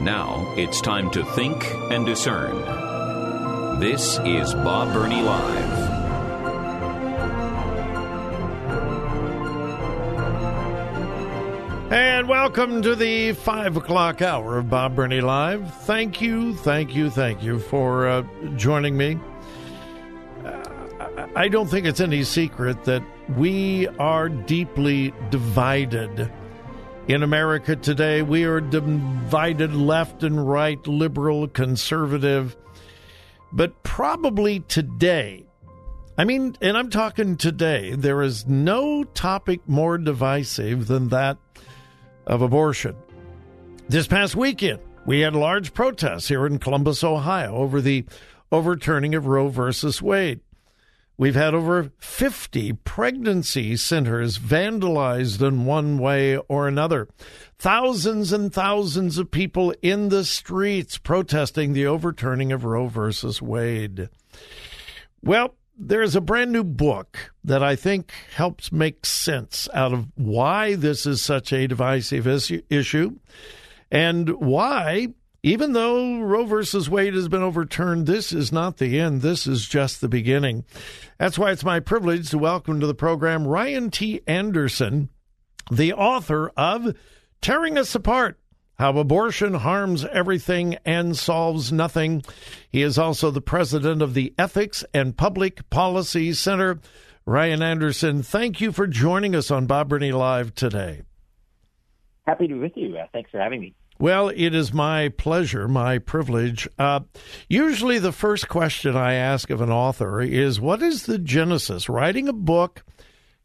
Now it's time to think and discern. This is Bob Burney Live. And welcome to the five o'clock hour of Bob Burney Live. Thank you, thank you, thank you for uh, joining me. I don't think it's any secret that we are deeply divided in America today. We are divided left and right, liberal, conservative. But probably today, I mean, and I'm talking today, there is no topic more divisive than that of abortion. This past weekend, we had large protests here in Columbus, Ohio, over the overturning of Roe versus Wade. We've had over 50 pregnancy centers vandalized in one way or another. Thousands and thousands of people in the streets protesting the overturning of Roe versus Wade. Well, there's a brand new book that I think helps make sense out of why this is such a divisive issue and why, even though Roe versus Wade has been overturned, this is not the end. This is just the beginning. That's why it's my privilege to welcome to the program Ryan T. Anderson, the author of Tearing Us Apart how abortion harms everything and solves nothing. He is also the president of the Ethics and Public Policy Center. Ryan Anderson, thank you for joining us on Bob Burney Live today. Happy to be with you. Uh, thanks for having me. Well, it is my pleasure, my privilege. Uh, usually, the first question I ask of an author is What is the genesis? Writing a book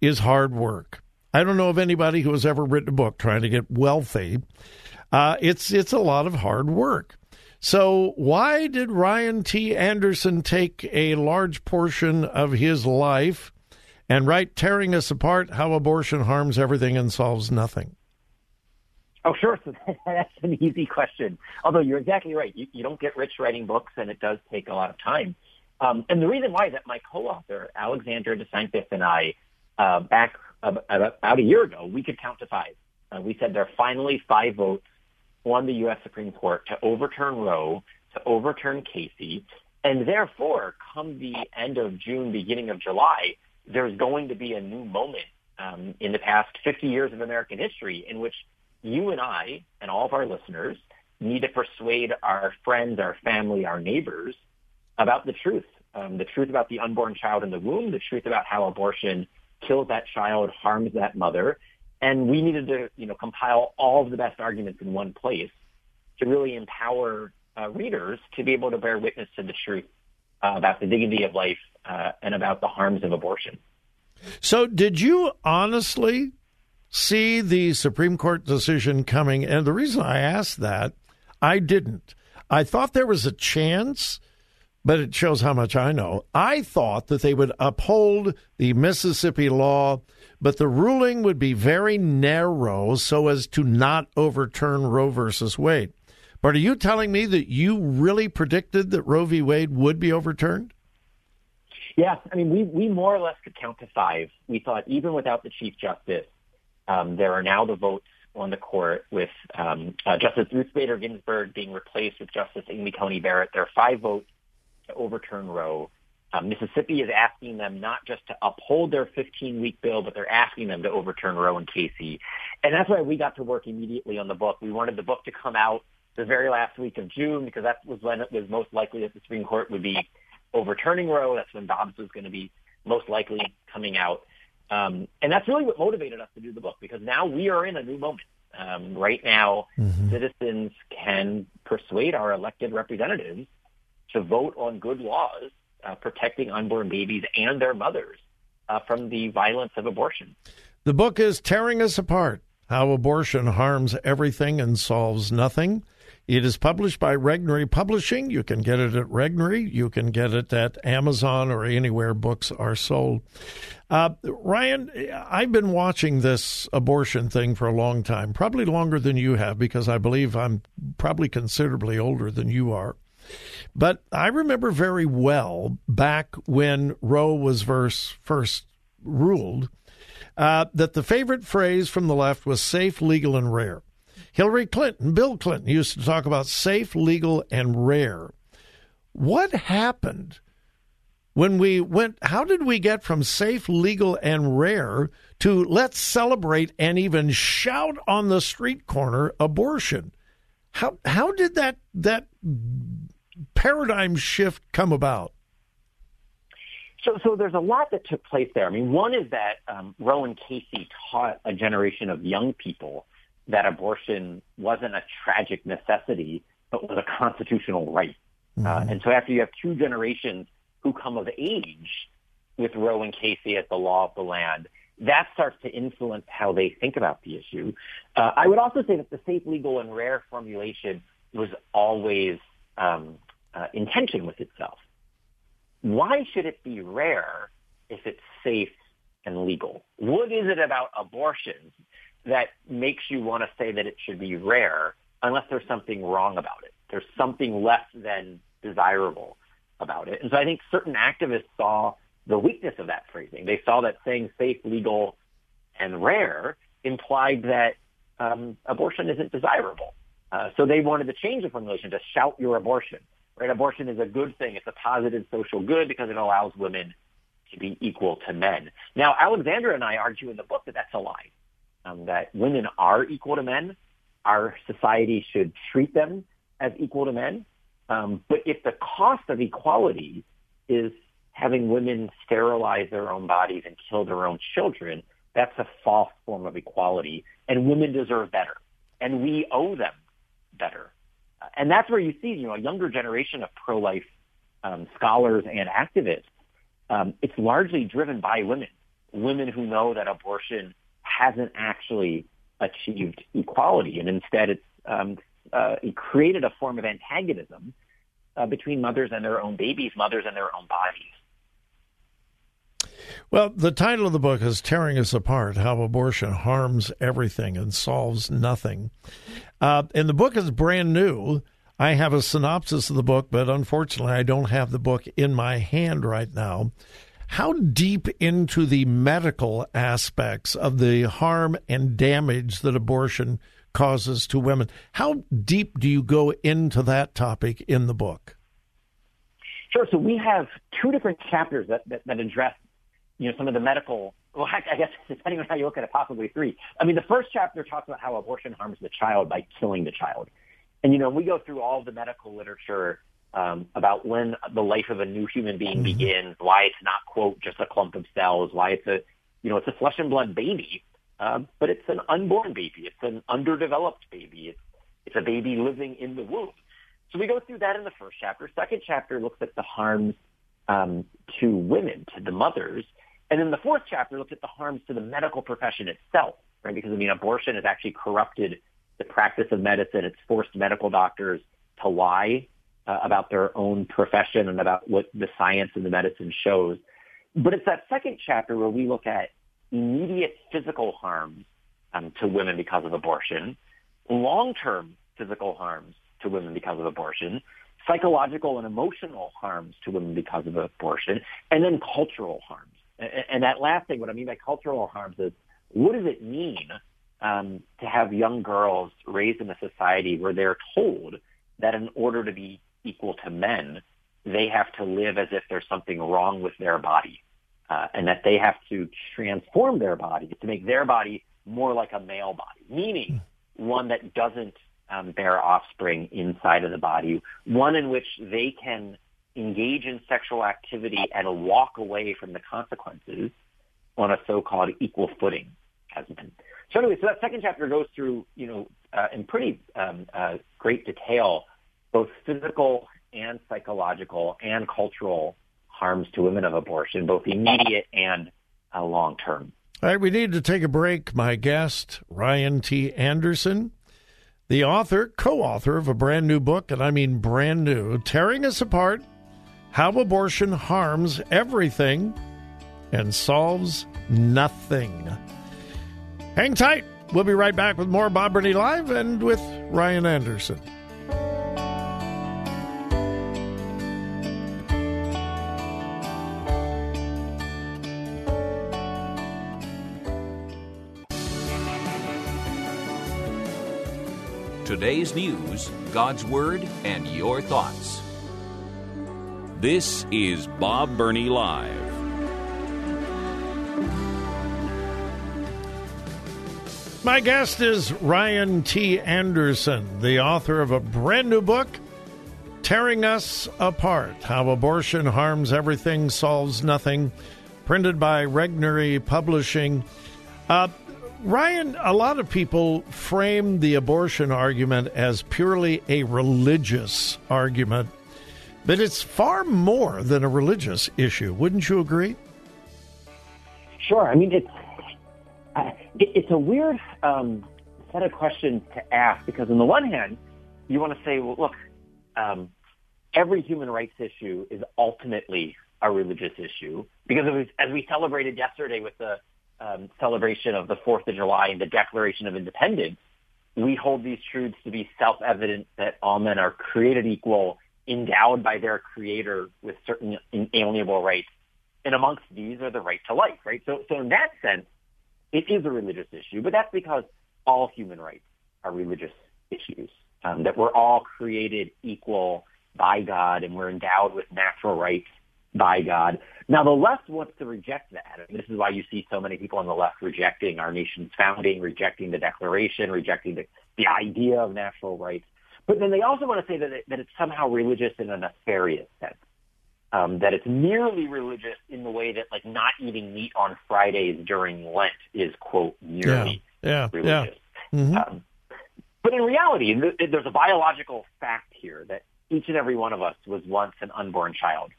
is hard work. I don't know of anybody who has ever written a book trying to get wealthy uh, it's it's a lot of hard work. So why did Ryan T. Anderson take a large portion of his life and write "Tearing Us Apart: How Abortion Harms Everything and Solves Nothing"? Oh, sure. So that's an easy question. Although you're exactly right. You, you don't get rich writing books, and it does take a lot of time. Um, and the reason why is that my co-author, Alexandra DeSanctis, and I, uh, back about a year ago, we could count to five. Uh, we said there are finally five votes on the U.S. Supreme Court to overturn Roe, to overturn Casey, and therefore, come the end of June, beginning of July, there's going to be a new moment um, in the past 50 years of American history in which you and I and all of our listeners need to persuade our friends, our family, our neighbors about the truth. Um, the truth about the unborn child in the womb, the truth about how abortion kills that child, harms that mother, and we needed to, you know, compile all of the best arguments in one place to really empower uh, readers to be able to bear witness to the truth uh, about the dignity of life uh, and about the harms of abortion. So, did you honestly see the Supreme Court decision coming? And the reason I asked that, I didn't. I thought there was a chance but it shows how much I know. I thought that they would uphold the Mississippi law, but the ruling would be very narrow so as to not overturn Roe versus Wade. But are you telling me that you really predicted that Roe v. Wade would be overturned? Yeah, I mean, we, we more or less could count to five. We thought even without the Chief Justice, um, there are now the votes on the court with um, uh, Justice Ruth Bader Ginsburg being replaced with Justice Amy Coney Barrett. There are five votes to overturn Roe. Um, Mississippi is asking them not just to uphold their 15-week bill, but they're asking them to overturn Roe and Casey. And that's why we got to work immediately on the book. We wanted the book to come out the very last week of June because that was when it was most likely that the Supreme Court would be overturning Roe. That's when Dobbs was going to be most likely coming out. Um, and that's really what motivated us to do the book because now we are in a new moment. Um, right now, mm-hmm. citizens can persuade our elected representatives to vote on good laws uh, protecting unborn babies and their mothers uh, from the violence of abortion. The book is Tearing Us Apart How Abortion Harms Everything and Solves Nothing. It is published by Regnery Publishing. You can get it at Regnery. You can get it at Amazon or anywhere books are sold. Uh, Ryan, I've been watching this abortion thing for a long time, probably longer than you have, because I believe I'm probably considerably older than you are. But I remember very well back when Roe was verse, first ruled uh, that the favorite phrase from the left was safe, legal, and rare. Hillary Clinton, Bill Clinton used to talk about safe, legal, and rare. What happened when we went? How did we get from safe, legal, and rare to let's celebrate and even shout on the street corner abortion? How how did that that paradigm shift come about? So, so there's a lot that took place there. I mean, one is that um, Roe and Casey taught a generation of young people that abortion wasn't a tragic necessity, but was a constitutional right. Uh, mm-hmm. Uh, and so after you have two generations who come of age with Roe and Casey as the law of the land, that starts to influence how they think about the issue. Uh, I would also say that the safe, legal, and rare formulation was always um, uh, in tension with itself. Why should it be rare if it's safe and legal? What is it about abortion that makes you want to say that it should be rare unless there's something wrong about it. There's something less than desirable about it. And so I think certain activists saw the weakness of that phrasing. They saw that saying safe, legal, and rare implied that um, abortion isn't desirable. Uh, so they wanted to change the formulation to shout your abortion. Right? Abortion is a good thing. It's a positive social good because it allows women to be equal to men. Now, Alexandra and I argue in the book that that's a lie um, that women are equal to men. Our society should treat them as equal to men. Um, but if the cost of equality is having women sterilize their own bodies and kill their own children, that's a false form of equality. And women deserve better. And we owe them better. And that's where you see, you know, a younger generation of pro-life um, scholars and activists. Um, it's largely driven by women, women who know that abortion hasn't actually achieved equality, and instead it's um, uh, it created a form of antagonism uh, between mothers and their own babies, mothers and their own bodies. Well, the title of the book is Tearing Us Apart How Abortion Harms Everything and Solves Nothing. Uh, and the book is brand new. I have a synopsis of the book, but unfortunately, I don't have the book in my hand right now. How deep into the medical aspects of the harm and damage that abortion causes to women, how deep do you go into that topic in the book? Sure. So we have two different chapters that, that, that address, you know, some of the medical well, heck, I guess depending on how you look at it, possibly three. I mean, the first chapter talks about how abortion harms the child by killing the child. And, you know, we go through all the medical literature um, about when the life of a new human being mm-hmm. begins, why it's not quote just a clump of cells, why it's a you know it's a flesh and blood baby, uh, but it's an unborn baby, it's an underdeveloped baby, it's it's a baby living in the womb. So we go through that in the first chapter. Second chapter looks at the harms um, to women, to the mothers, and then the fourth chapter looks at the harms to the medical profession itself, right? Because I mean, abortion has actually corrupted the practice of medicine. It's forced medical doctors to lie uh, about their own profession and about what the science and the medicine shows. But it's that second chapter where we look at immediate physical harms um, to women because of abortion, long-term physical harms to women because of abortion, psychological and emotional harms to women because of abortion, and then cultural harms. And, and that last thing, what I mean by cultural harms is what does it mean um, to have young girls raised in a society where they're told that in order to be equal to men, they have to live as if there's something wrong with their body, uh, and that they have to transform their body to make their body more like a male body, meaning one that doesn't um, bear offspring inside of the body, one in which they can engage in sexual activity and walk away from the consequences on a so-called equal footing as men. So anyway, so that second chapter goes through, you know, uh, in pretty um, uh, great detail both physical and psychological and cultural harms to women of abortion, both immediate and uh, long term. All right, we need to take a break. My guest, Ryan T. Anderson, the author, co author of a brand new book, and I mean brand new, Tearing Us Apart How Abortion Harms Everything and Solves Nothing. Hang tight. We'll be right back with more Bob Burney Live and with Ryan Anderson. Today's news, God's Word, and your thoughts. This is Bob Burney Live. My guest is Ryan T. Anderson, the author of a brand new book, Tearing Us Apart How Abortion Harms Everything, Solves Nothing, printed by Regnery Publishing. Uh, Ryan, a lot of people frame the abortion argument as purely a religious argument, but it's far more than a religious issue. Wouldn't you agree? Sure. I mean, it's it's a weird um, set of questions to ask because, on the one hand, you want to say, well, look, um, every human rights issue is ultimately a religious issue because was, as we celebrated yesterday with the um, celebration of the Fourth of July and the Declaration of Independence, we hold these truths to be self-evident that all men are created equal, endowed by their Creator with certain inalienable rights, and amongst these are the right to life. Right. So, so in that sense, it is a religious issue, but that's because all human rights are religious issues. Um, that we're all created equal by God and we're endowed with natural rights by God. Now, the left wants to reject that. And this is why you see so many people on the left rejecting our nation's founding, rejecting the Declaration, rejecting the, the idea of natural rights. But then they also want to say that, it, that it's somehow religious in a nefarious sense um, that it's merely religious in the way that like not eating meat on Fridays during Lent is quote merely yeah, yeah, religious. Yeah. Mm-hmm. Um, but in reality, there's a biological fact here that each and every one of us was once an unborn child.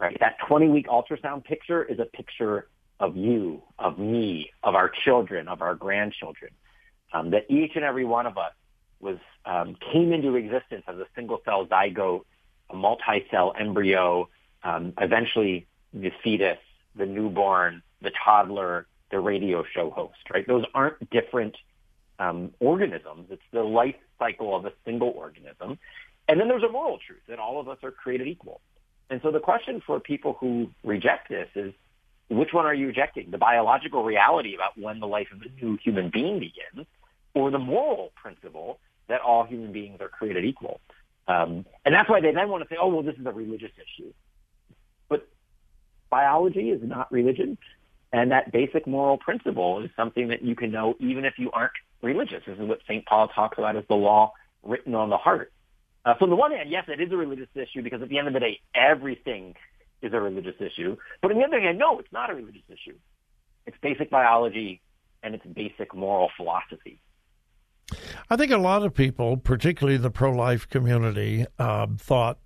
Right? That 20 week ultrasound picture is a picture of you, of me, of our children, of our grandchildren. Um, that each and every one of us was um, came into existence as a single cell zygote, a multi cell embryo, um, eventually the fetus, the newborn, the toddler, the radio show host, right? Those aren't different um, organisms. It's the life cycle of a single organism. And then there's a moral truth that all of us are created equal. And so the question for people who reject this is, which one are you rejecting? The biological reality about when the life of a new human being begins, or the moral principle that all human beings are created equal? Um, and that's why they then want to say, oh, well, this is a religious issue But biology is not religion. And that basic moral principle is something that you can know even if you aren't religious. This is what St. Paul talks about as the law written on the heart. Uh, so on the one hand, yes, it is a religious issue because at the end of the day, everything is a religious issue. But on the other hand, no, it's not a religious issue. It's basic biology and it's basic moral philosophy. I think a lot of people, particularly the pro-life community, uh, thought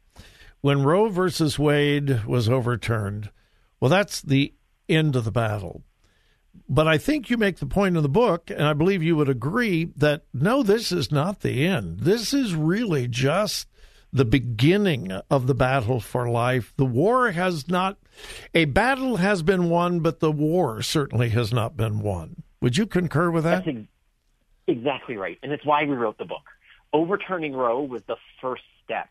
when Roe versus Wade was overturned – well, that's the end of the battle. But I think you make the point in the book, and I believe you would agree, that no, this is not the end. This is really just the beginning of the battle for life. The war has not, a battle has been won, but the war certainly has not been won. Would you concur with that? That's ex- exactly right. And it's why we wrote the book. Overturning Roe was the first step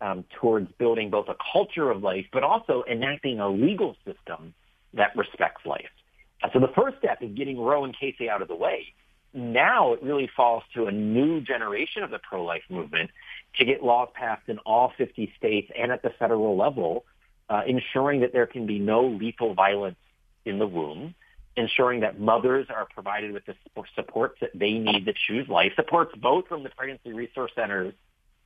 um, towards building both a culture of life, but also enacting a legal system that respects life. Uh, so the first step is getting Roe and Casey out of the way. Now it really falls to a new generation of the pro-life movement to get laws passed in all 50 states and at the federal level, uh, ensuring that there can be no lethal violence in the womb, ensuring that mothers are provided with the supports that they need to choose life, supports both from the pregnancy resource centers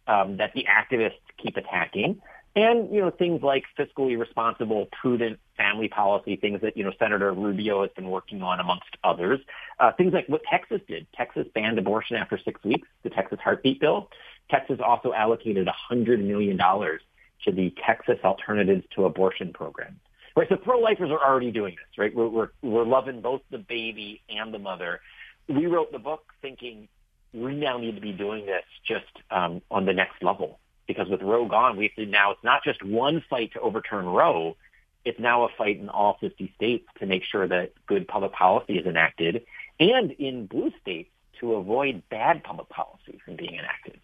um, that the activists keep attacking. And, you know, things like fiscally responsible, prudent family policy, things that, you know, Senator Rubio has been working on amongst others. Uh, things like what Texas did. Texas banned abortion after six weeks, the Texas Heartbeat Bill. Texas also allocated $100 million to the Texas Alternatives to Abortion program. Right. So pro-lifers are already doing this, right? We're, we're, we're loving both the baby and the mother. We wrote the book thinking we now need to be doing this just um, on the next level because with Roe gone, we have to now, it's not just one fight to overturn Roe. It's now a fight in all 50 states to make sure that good public policy is enacted and in blue states to avoid bad public policy from being enacted.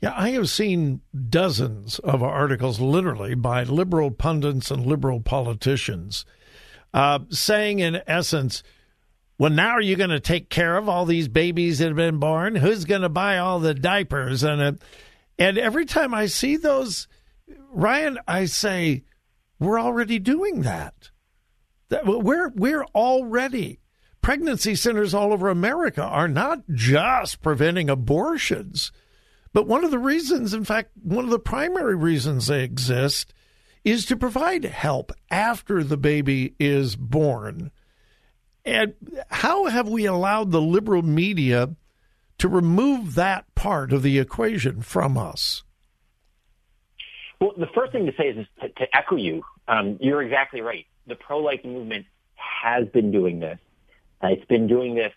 Yeah, I have seen dozens of articles, literally, by liberal pundits and liberal politicians uh, saying, in essence, well, now are you going to take care of all these babies that have been born? Who's going to buy all the diapers? And, uh, and every time I see those, Ryan, I say, we're already doing that. we're, we're already pregnancy centers all over America are not just preventing abortions but one of the reasons, in fact, one of the primary reasons they exist is to provide help after the baby is born. And how have we allowed the liberal media to remove that part of the equation from us? Well, the first thing to say is to, to echo you. Um, you're exactly right. The pro-life movement has been doing this. Uh, it's been doing this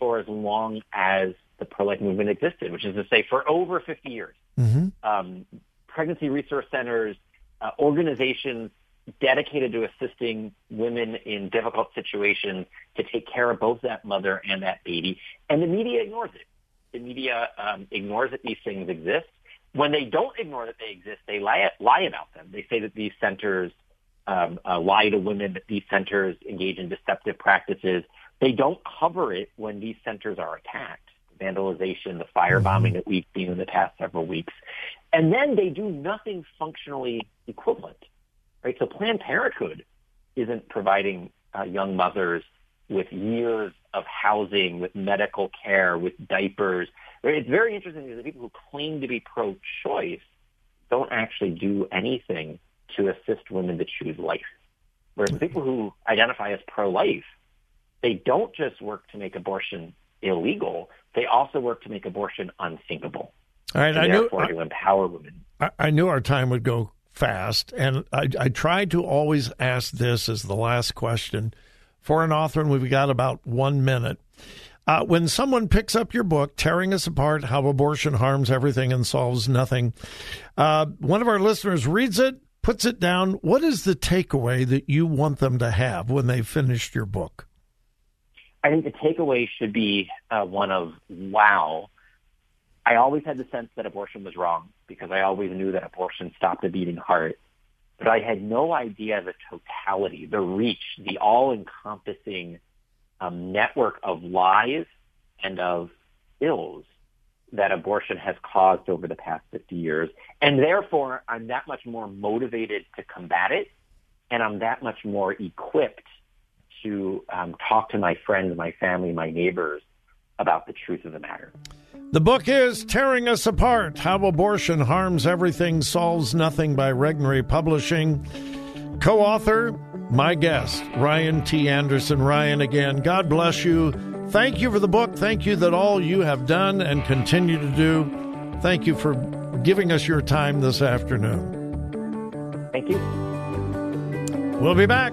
for as long as the pro-life movement existed, which is to say for over 50 years. Mm-hmm. Um, pregnancy resource centers, uh, organizations dedicated to assisting women in difficult situations to take care of both that mother and that baby. And the media ignores it. The media um, ignores that these things exist. When they don't ignore that they exist, they lie, lie about them. They say that these centers um, uh, lie to women, that these centers engage in deceptive practices. They don't cover it when these centers are attacked the vandalization, the firebombing that we've seen in the past several weeks. And then they do nothing functionally equivalent, right? So Planned Parenthood isn't providing uh, young mothers with years of housing, with medical care, with diapers. It's very interesting because the people who claim to be pro-choice don't actually do anything to assist women to choose life. Whereas the people who identify as pro-life, they don't just work to make abortion illegal, they also work to make abortion unthinkable. All right, I knew therefore to empower women. I, I, knew our time would go fast, and I, I tried to always ask this as the last question for an author, and we've got about one minute. Uh, when someone picks up your book, Tearing Us Apart How Abortion Harms Everything and Solves Nothing, uh, one of our listeners reads it, puts it down. What is the takeaway that you want them to have when they've finished your book? I think the takeaway should be uh, one of wow. I always had the sense that abortion was wrong because I always knew that abortion stopped a beating heart. But I had no idea the totality, the reach, the all-encompassing um, network of lies and of ills that abortion has caused over the past 50 years. And therefore, I'm that much more motivated to combat it, and I'm that much more equipped to um, talk to my friends, my family, my neighbors about the truth of the matter. The book is Tearing Us Apart How Abortion Harms Everything, Solves Nothing by Regnery Publishing. Co author, my guest, Ryan T. Anderson. Ryan, again, God bless you. Thank you for the book. Thank you that all you have done and continue to do. Thank you for giving us your time this afternoon. Thank you. We'll be back.